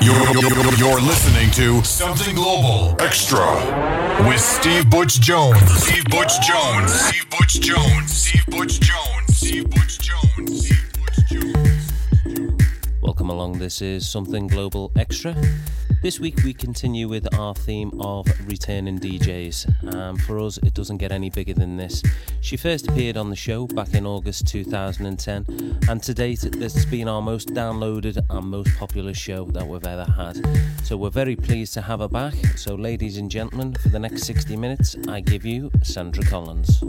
You're, you're, you're listening to Something Global Extra with Steve Butch Jones. Steve Butch Jones. Steve Butch Jones. Steve Butch Jones. Steve Butch Jones. Steve Butch Jones. Welcome along. This is Something Global Extra. This week we continue with our theme of returning DJs. Um, for us, it doesn't get any bigger than this. She first appeared on the show back in August 2010, and to date, this has been our most downloaded and most popular show that we've ever had. So we're very pleased to have her back. So, ladies and gentlemen, for the next 60 minutes, I give you Sandra Collins.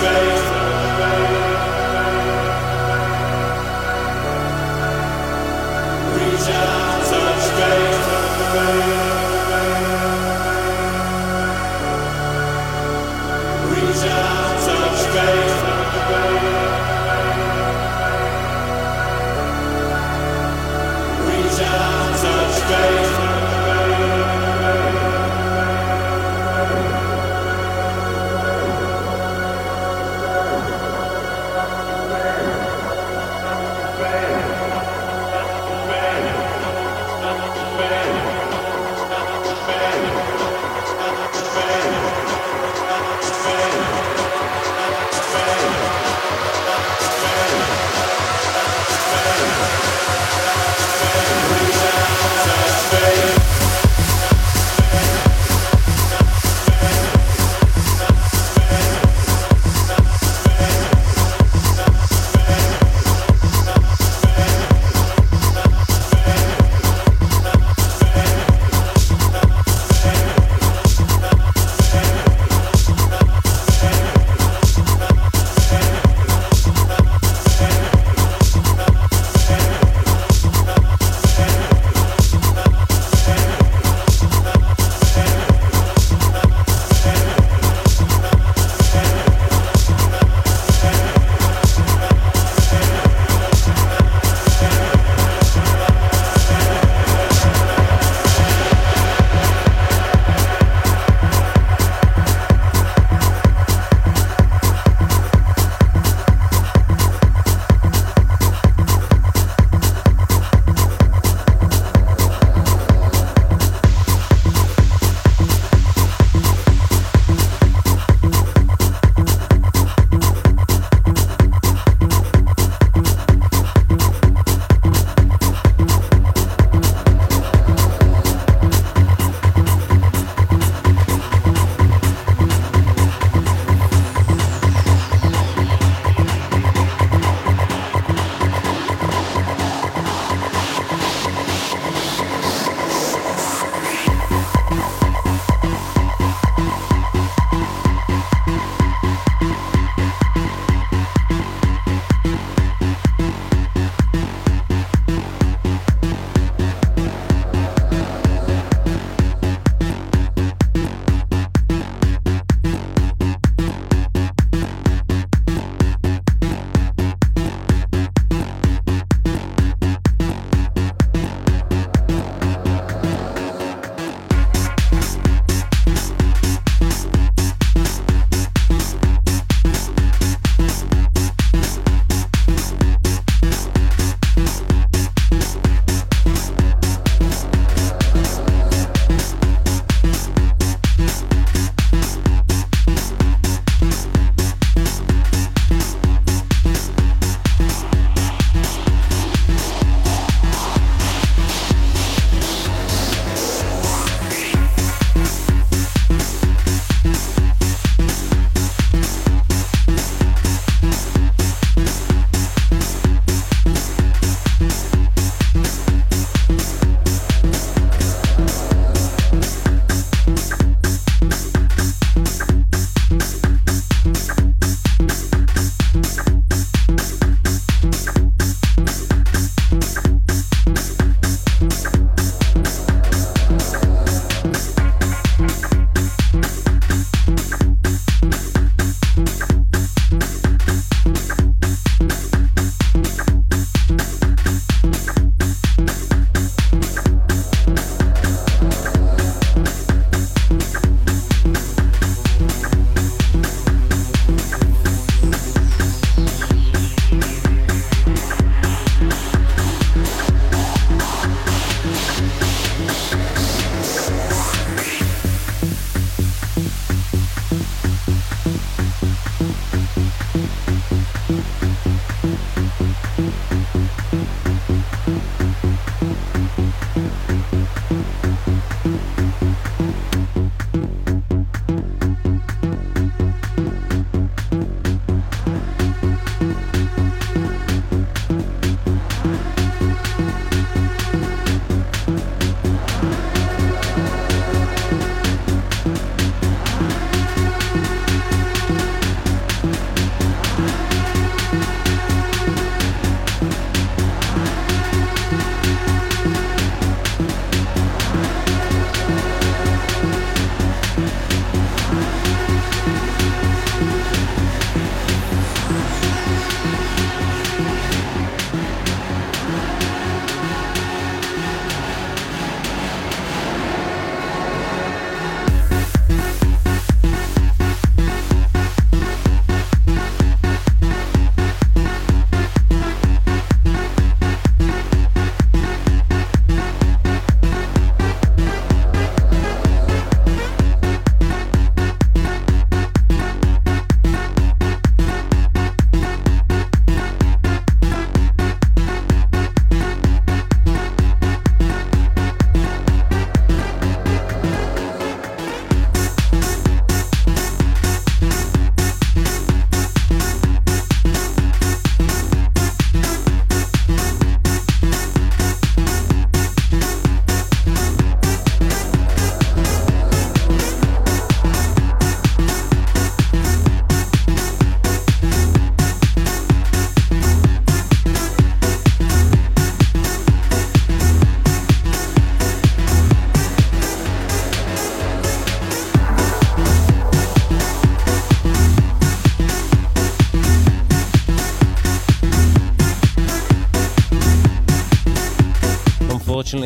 Touch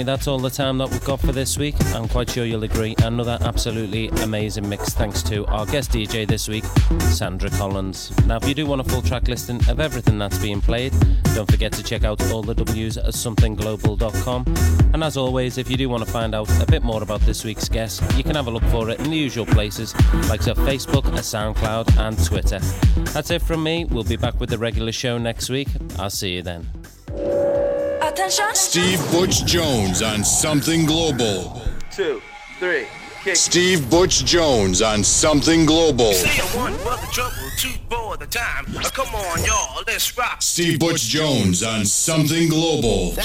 unfortunately, that's all the time that we've got for this week. I'm quite sure you'll agree. Another absolutely amazing mix, thanks to our guest DJ this week, Sandra Collins. Now, if you do want a full track listing of everything that's being played, don't forget to check out all the W's at somethingglobal.com. And as always, if you do want to find out a bit more about this week's guest, you can have a look for it in the usual places, like so Facebook, a SoundCloud, and Twitter. That's it from me. We'll be back with the regular show next week. I'll see you then. Attention. Steve Butch Jones on Something Global. Two, three. Kick. Steve Butch Jones on Something Global. one the trouble, two for the time. come on, y'all, let's rock. Steve Butch Jones on Something Global.